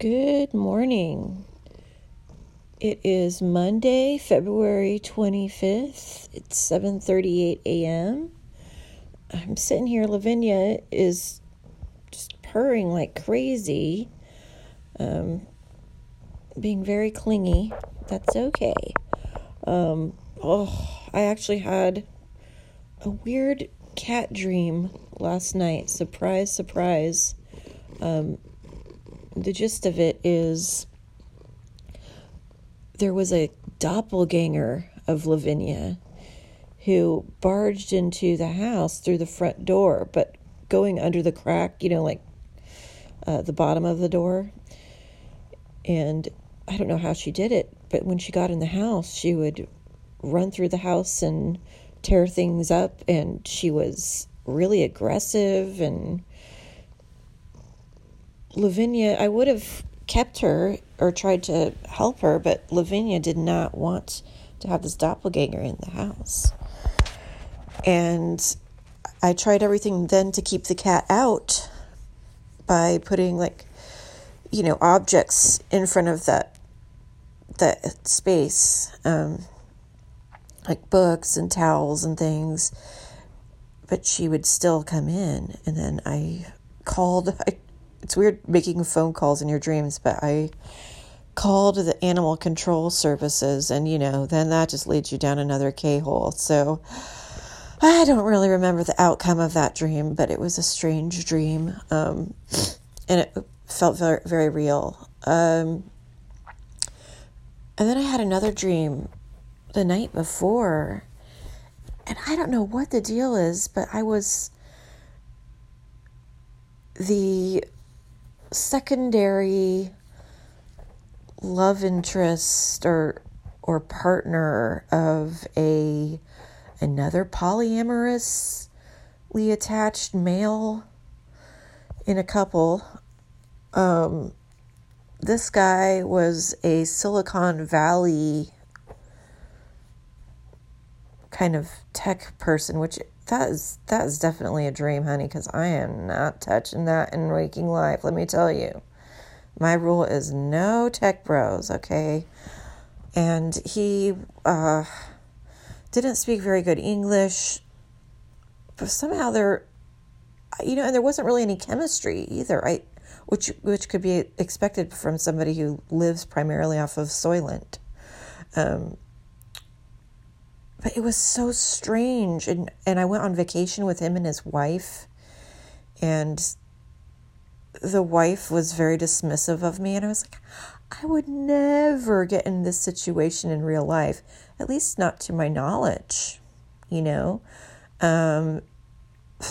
Good morning. It is Monday, February 25th. It's 7:38 a.m. I'm sitting here Lavinia is just purring like crazy. Um being very clingy. That's okay. Um oh, I actually had a weird cat dream last night. Surprise, surprise. Um the gist of it is there was a doppelganger of Lavinia who barged into the house through the front door, but going under the crack, you know, like uh, the bottom of the door. And I don't know how she did it, but when she got in the house, she would run through the house and tear things up, and she was really aggressive and Lavinia, I would have kept her or tried to help her, but Lavinia did not want to have this doppelganger in the house. And I tried everything then to keep the cat out by putting like you know objects in front of that that space um, like books and towels and things but she would still come in and then i called i it's weird making phone calls in your dreams, but I called the animal control services, and you know, then that just leads you down another K hole. So I don't really remember the outcome of that dream, but it was a strange dream, um, and it felt very, very real. Um, and then I had another dream the night before, and I don't know what the deal is, but I was the secondary love interest or or partner of a another polyamorously attached male in a couple. Um, this guy was a Silicon Valley kind of tech person, which that is that is definitely a dream, honey, because I am not touching that in waking life. Let me tell you, my rule is no tech bros, okay? And he uh, didn't speak very good English, but somehow there, you know, and there wasn't really any chemistry either. I, which which could be expected from somebody who lives primarily off of Soylent. Um, but it was so strange. And and I went on vacation with him and his wife. And the wife was very dismissive of me. And I was like I would never get in this situation in real life at least not to my knowledge you know? Um,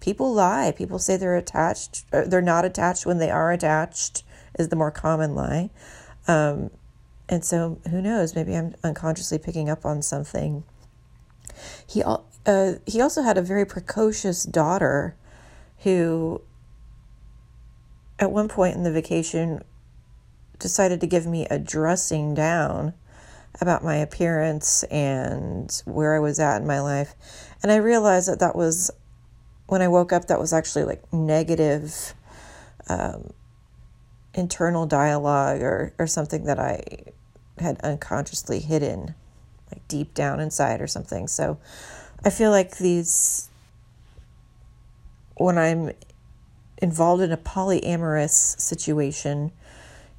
people lie. People say they're attached uh, they're not attached when they are attached is the more common lie. Um, and so who knows? Maybe i'm unconsciously picking up on something. He uh, he also had a very precocious daughter who at one point in the vacation decided to give me a dressing down about my appearance and where I was at in my life. And I realized that that was when I woke up that was actually like negative um, internal dialogue or, or something that I had unconsciously hidden, like deep down inside or something. So I feel like these, when I'm involved in a polyamorous situation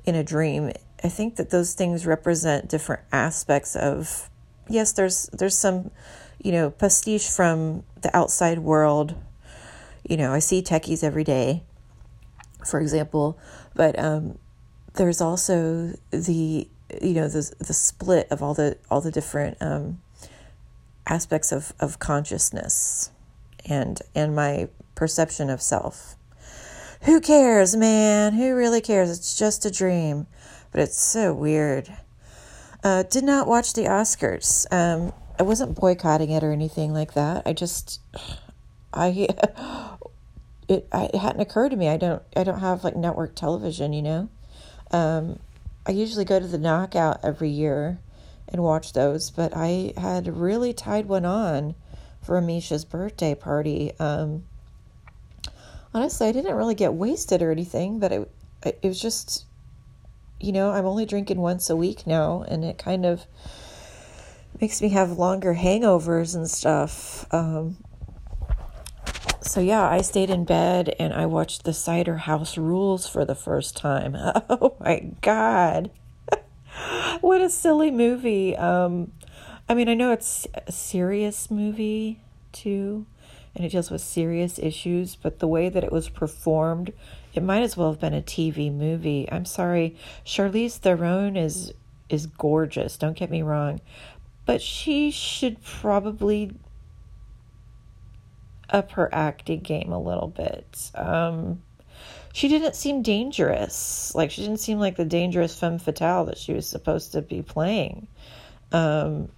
in a dream, I think that those things represent different aspects of, yes, there's, there's some, you know, pastiche from the outside world. You know, I see techies every day, for example, but um, there's also the you know the the split of all the all the different um, aspects of of consciousness and and my perception of self. Who cares, man? Who really cares? It's just a dream, but it's so weird. Uh, did not watch the Oscars. Um, I wasn't boycotting it or anything like that. I just, I, it, it hadn't occurred to me. I don't, I don't have like network television, you know. Um, I usually go to the knockout every year and watch those, but I had really tied one on for Amisha's birthday party. Um, honestly, I didn't really get wasted or anything, but it it was just you know, I'm only drinking once a week now, and it kind of makes me have longer hangovers and stuff. Um, so yeah, I stayed in bed and I watched The Cider House Rules for the first time. Oh my god. what a silly movie. Um I mean, I know it's a serious movie too, and it deals with serious issues, but the way that it was performed, it might as well have been a TV movie. I'm sorry, Charlize Theron is is gorgeous. Don't get me wrong, but she should probably up her acting game a little bit. Um, she didn't seem dangerous. Like she didn't seem like the dangerous femme fatale that she was supposed to be playing. Um,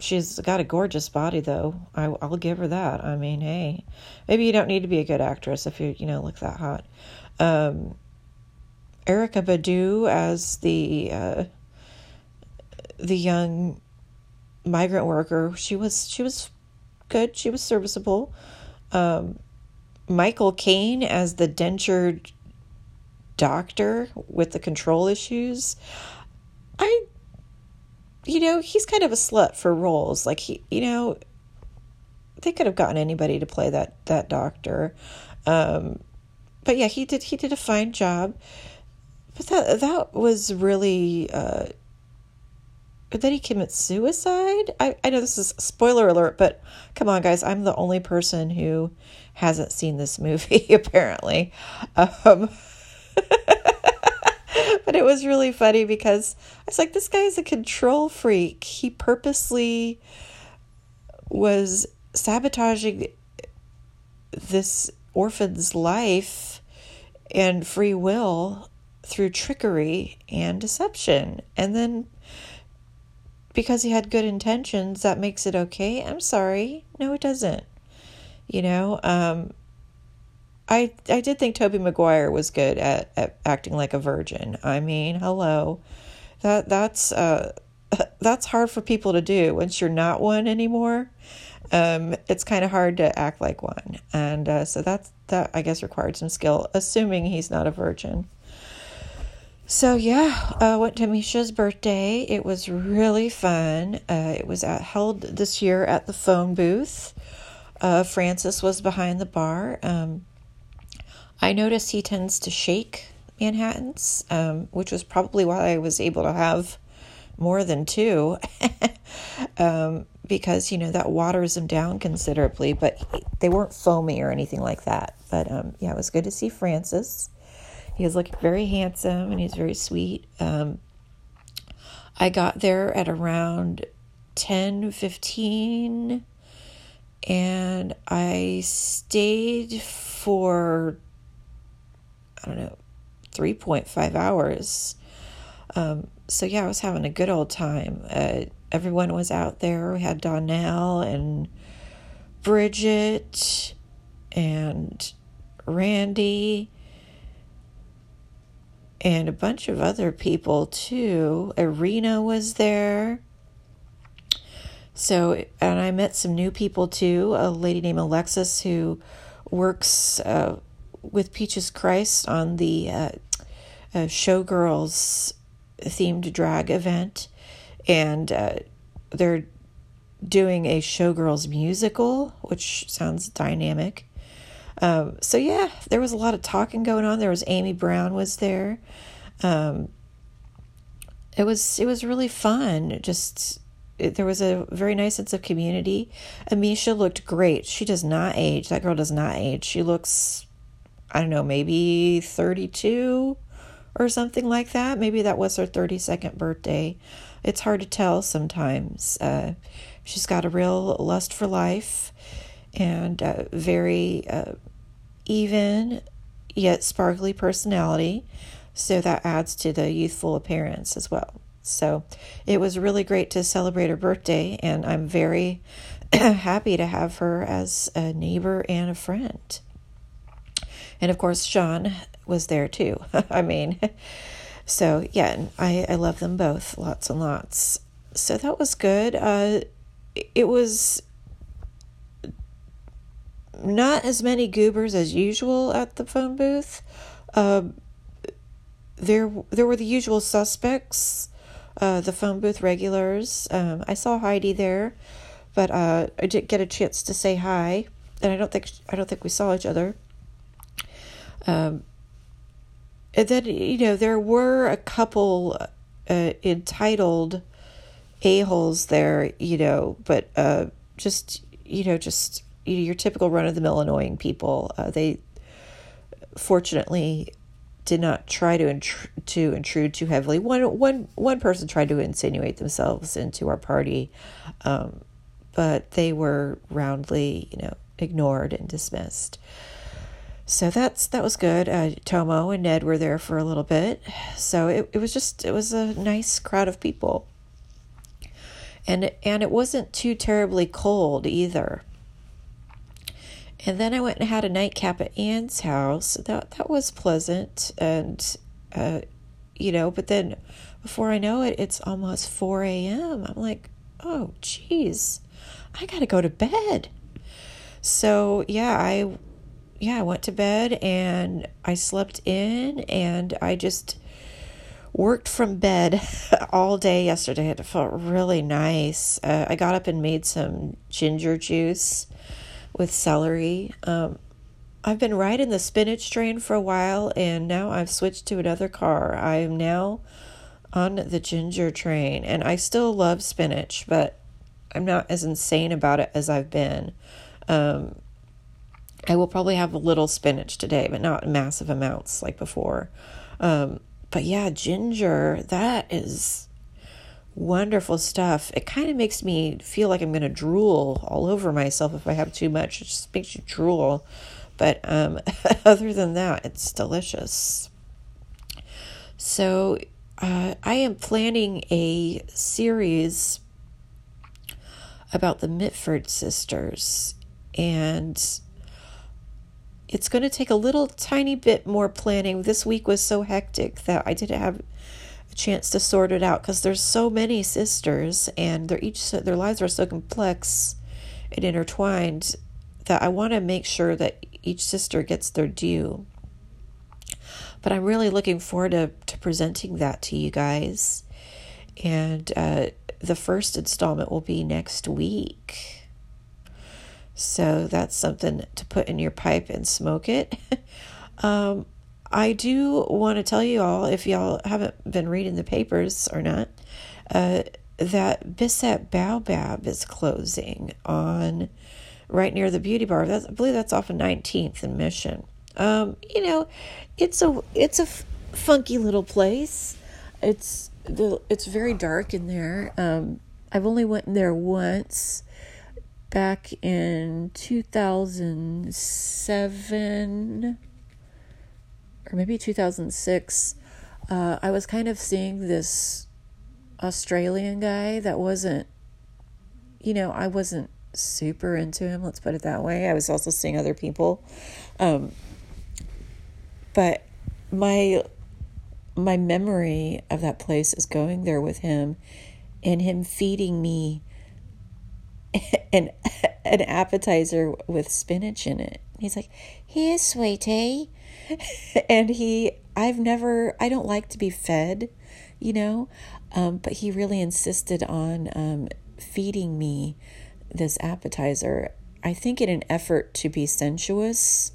she's got a gorgeous body, though. I, will give her that. I mean, hey, maybe you don't need to be a good actress if you you know look that hot. Um, Erykah Badu as the uh, the young migrant worker. She was she was good. She was serviceable. Um, Michael Caine as the dentured doctor with the control issues. I, you know, he's kind of a slut for roles. Like he, you know, they could have gotten anybody to play that that doctor. Um, but yeah, he did he did a fine job. But that that was really uh, then he commits suicide. I, I know this is spoiler alert, but come on, guys. I'm the only person who hasn't seen this movie, apparently. Um, but it was really funny because I was like, this guy is a control freak. He purposely was sabotaging this orphan's life and free will through trickery and deception. And then because he had good intentions, that makes it okay. I'm sorry. No, it doesn't. You know, um, I I did think Tobey Maguire was good at, at acting like a virgin. I mean, hello. That that's uh that's hard for people to do once you're not one anymore. Um, it's kind of hard to act like one, and uh, so that's that. I guess required some skill, assuming he's not a virgin. So yeah, I uh, went to Misha's birthday. It was really fun. Uh, it was at, held this year at the phone booth. Uh, Francis was behind the bar. Um, I noticed he tends to shake Manhattans, um, which was probably why I was able to have more than two, um, because you know that waters them down considerably. But they weren't foamy or anything like that. But um, yeah, it was good to see Francis. He was looking very handsome and he's very sweet. Um, I got there at around 10 15 and I stayed for, I don't know, 3.5 hours. Um, so, yeah, I was having a good old time. Uh, everyone was out there. We had Donnell and Bridget and Randy and a bunch of other people too. Arena was there. So, and I met some new people too. A lady named Alexis who works uh, with Peaches Christ on the uh, uh, Showgirls themed drag event. And uh, they're doing a Showgirls musical, which sounds dynamic. Um, so yeah, there was a lot of talking going on. There was Amy Brown was there. Um, it was it was really fun. Just it, there was a very nice sense of community. Amisha looked great. She does not age. That girl does not age. She looks, I don't know, maybe thirty two or something like that. Maybe that was her thirty second birthday. It's hard to tell sometimes. Uh, she's got a real lust for life and uh, very uh, even yet sparkly personality. So that adds to the youthful appearance as well. So it was really great to celebrate her birthday, and I'm very happy to have her as a neighbor and a friend. And of course, Sean was there too. I mean, so yeah, I, I love them both lots and lots. So that was good. Uh, it was not as many goobers as usual at the phone booth. Uh, there there were the usual suspects, uh, the phone booth regulars. Um, I saw Heidi there, but uh, I didn't get a chance to say hi, and I don't think I don't think we saw each other. Um, and then you know there were a couple uh, entitled a holes there, you know, but uh, just you know just your typical run of the mill annoying people. Uh, they fortunately did not try to intr- to intrude too heavily. One one one person tried to insinuate themselves into our party, um, but they were roundly, you know, ignored and dismissed. So that's that was good. Uh, Tomo and Ned were there for a little bit, so it it was just it was a nice crowd of people, and and it wasn't too terribly cold either. And then I went and had a nightcap at Anne's house. That that was pleasant, and uh, you know. But then, before I know it, it's almost four a.m. I'm like, oh, geez, I gotta go to bed. So yeah, I yeah I went to bed and I slept in, and I just worked from bed all day yesterday. It felt really nice. Uh, I got up and made some ginger juice with celery. Um, I've been riding the spinach train for a while and now I've switched to another car. I am now on the ginger train and I still love spinach, but I'm not as insane about it as I've been. Um, I will probably have a little spinach today, but not massive amounts like before. Um, but yeah, ginger, that is wonderful stuff. It kind of makes me feel like I'm going to drool all over myself if I have too much. It just makes you drool. But um, other than that, it's delicious. So uh, I am planning a series about the Mitford sisters. And it's going to take a little tiny bit more planning. This week was so hectic that I didn't have chance to sort it out because there's so many sisters and they're each their lives are so complex and intertwined that I want to make sure that each sister gets their due. But I'm really looking forward to, to presenting that to you guys. And uh, the first installment will be next week. So that's something to put in your pipe and smoke it. um, I do want to tell you all, if y'all haven't been reading the papers or not, uh, that Bissap Baobab is closing on right near the beauty bar. That's, I believe that's off of 19th and Mission. Um, you know, it's a it's a f- funky little place. It's the it's very dark in there. Um, I've only went in there once back in 2007 or maybe 2006, uh, I was kind of seeing this Australian guy that wasn't, you know, I wasn't super into him, let's put it that way. I was also seeing other people. Um, but my my memory of that place is going there with him and him feeding me an an appetizer with spinach in it. He's like, "Here, sweetie." and he, I've never, I don't like to be fed, you know, um, but he really insisted on um, feeding me this appetizer. I think in an effort to be sensuous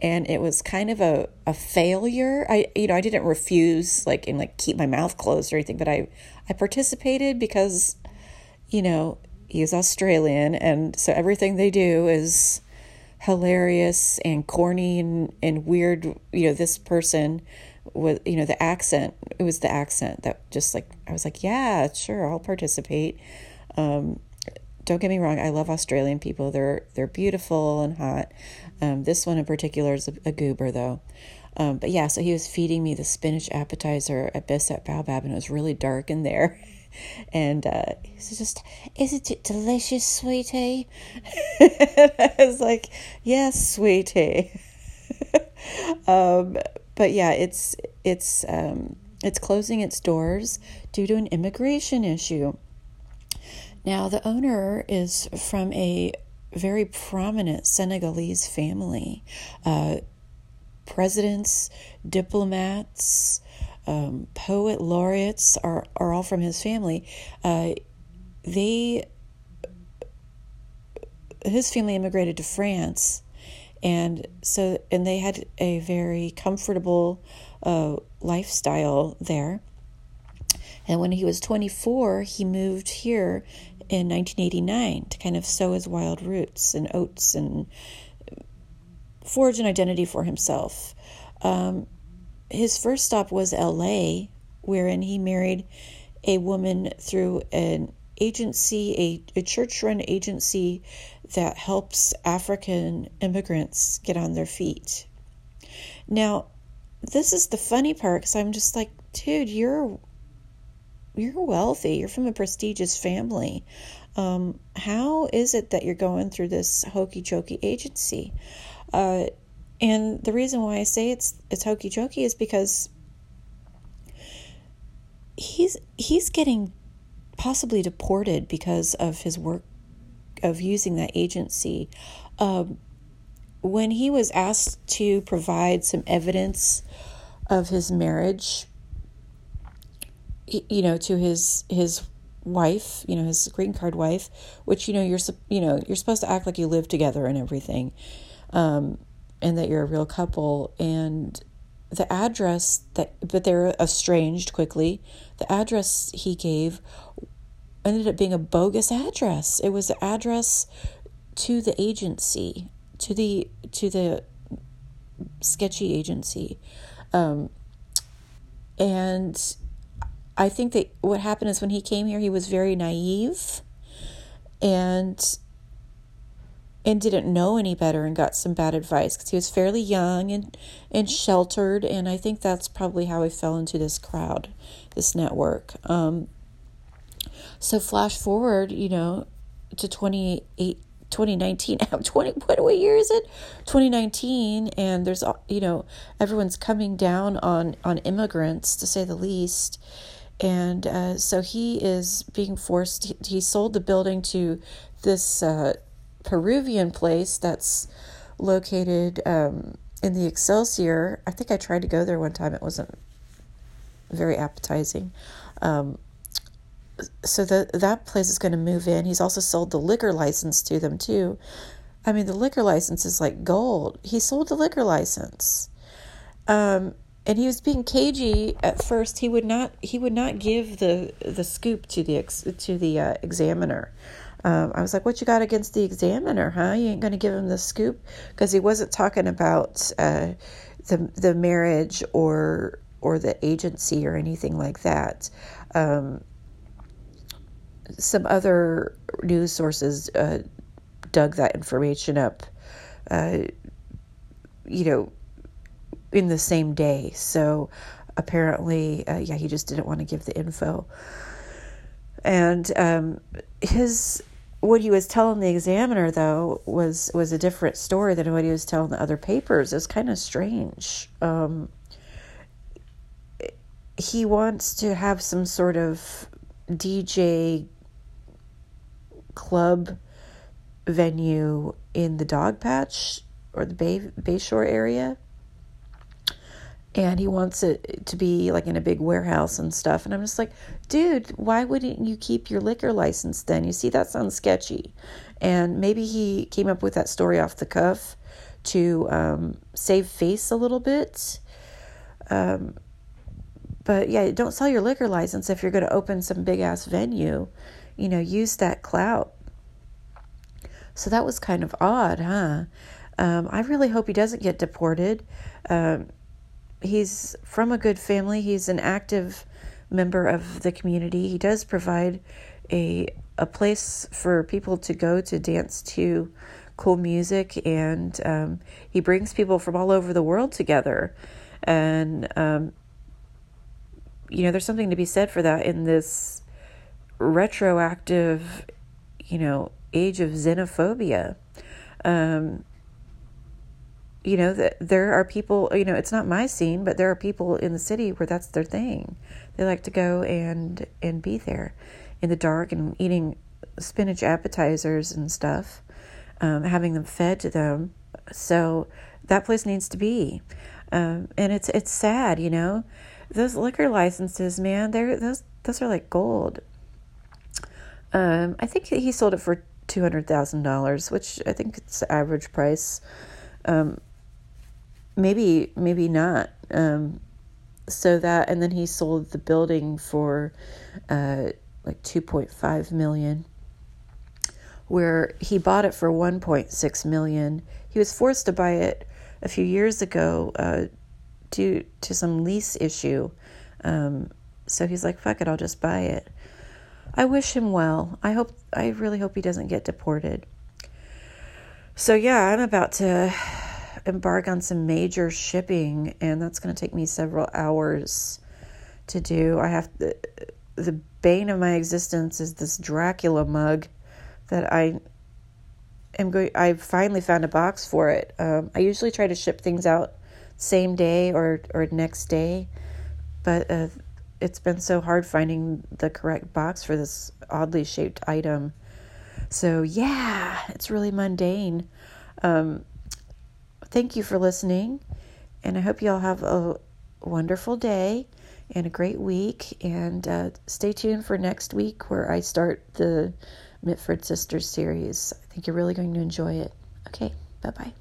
and it was kind of a, a failure. I you know I didn't refuse like and like keep my mouth closed or anything, but I I participated because you know he's Australian and so everything they do is hilarious and corny and, and weird. You know, this person was, you know, the accent, it was the accent that just like, I was like, yeah, sure, I'll participate. Um, don't get me wrong, I love Australian people. They're they're beautiful and hot. Um, this one in particular is a, a goober though. Um, but yeah, so he was feeding me the spinach appetizer at Bissap Baobab, and it was really dark in there. And uh, he's just, isn't it delicious, sweetie? I was like, yes, sweetie. um, but yeah, it's it's um, it's closing its doors due to an immigration issue. Now, the owner is from a very prominent Senegalese family. Uh, presidents, diplomats, um, poet laureates are, are all from his family. Uh, they his family immigrated to France, and so and they had a very comfortable uh, lifestyle there. And when he was 24, he moved here in 1989 to kind of sow his wild roots and oats and forge an identity for himself. Um, his first stop was LA, wherein he married a woman through an agency, a, a church run agency that helps African immigrants get on their feet. Now, this is the funny part because I'm just like, dude, you're you're wealthy. You're from a prestigious family. Um, how is it that you're going through this hokey jokey agency? Uh, and the reason why I say it's it's hokey jokey is because he's he's getting possibly deported because of his work of using that agency. Um, when he was asked to provide some evidence of his marriage, you know, to his his wife, you know, his green card wife, which you know you're you know you're supposed to act like you live together and everything, um, and that you're a real couple. And the address that, but they're estranged quickly. The address he gave ended up being a bogus address. It was the address to the agency, to the to the sketchy agency, um, and I think that what happened is when he came here, he was very naive, and and didn't know any better and got some bad advice because he was fairly young and and sheltered and I think that's probably how he fell into this crowd, this network. Um, so flash forward, you know, to 28 2019 20 what year is it 2019 and there's you know everyone's coming down on on immigrants to say the least and uh, so he is being forced he, he sold the building to this uh, peruvian place that's located um, in the excelsior i think i tried to go there one time it wasn't very appetizing um, so the, that place is going to move in. He's also sold the liquor license to them too. I mean, the liquor license is like gold. He sold the liquor license, um, and he was being cagey at first. He would not. He would not give the the scoop to the ex, to the uh, examiner. Um, I was like, "What you got against the examiner, huh? You ain't going to give him the scoop?" Because he wasn't talking about uh, the the marriage or or the agency or anything like that. Um, some other news sources uh, dug that information up, uh, you know, in the same day. So apparently, uh, yeah, he just didn't want to give the info. And um, his what he was telling the examiner though was was a different story than what he was telling the other papers. It was kind of strange. Um, he wants to have some sort of DJ club venue in the Dogpatch or the Bay Bayshore area. And he wants it to be like in a big warehouse and stuff. And I'm just like, dude, why wouldn't you keep your liquor license then? You see, that sounds sketchy. And maybe he came up with that story off the cuff to um, save face a little bit. Um, but yeah, don't sell your liquor license if you're going to open some big ass venue you know, use that clout. So that was kind of odd, huh? Um, I really hope he doesn't get deported. Um, he's from a good family. He's an active member of the community. He does provide a a place for people to go to dance to cool music, and um, he brings people from all over the world together. And um, you know, there's something to be said for that in this retroactive, you know, age of xenophobia. Um, you know that there are people you know it's not my scene but there are people in the city where that's their thing they like to go and and be there in the dark and eating spinach appetizers and stuff um, having them fed to them so that place needs to be um, and it's it's sad you know those liquor licenses, man, they're those those are like gold. Um, I think he sold it for two hundred thousand dollars, which I think it's the average price. Um, maybe maybe not. Um, so that and then he sold the building for uh, like two point five million. Where he bought it for one point six million. He was forced to buy it a few years ago uh, due to some lease issue. Um, so he's like, "Fuck it, I'll just buy it." I wish him well. I hope. I really hope he doesn't get deported. So yeah, I'm about to embark on some major shipping, and that's going to take me several hours to do. I have the the bane of my existence is this Dracula mug that I am going. I finally found a box for it. Um, I usually try to ship things out same day or or next day, but uh, it's been so hard finding the correct box for this oddly shaped item. So, yeah, it's really mundane. Um, thank you for listening, and I hope you all have a wonderful day and a great week. And uh, stay tuned for next week where I start the Mitford Sisters series. I think you're really going to enjoy it. Okay, bye bye.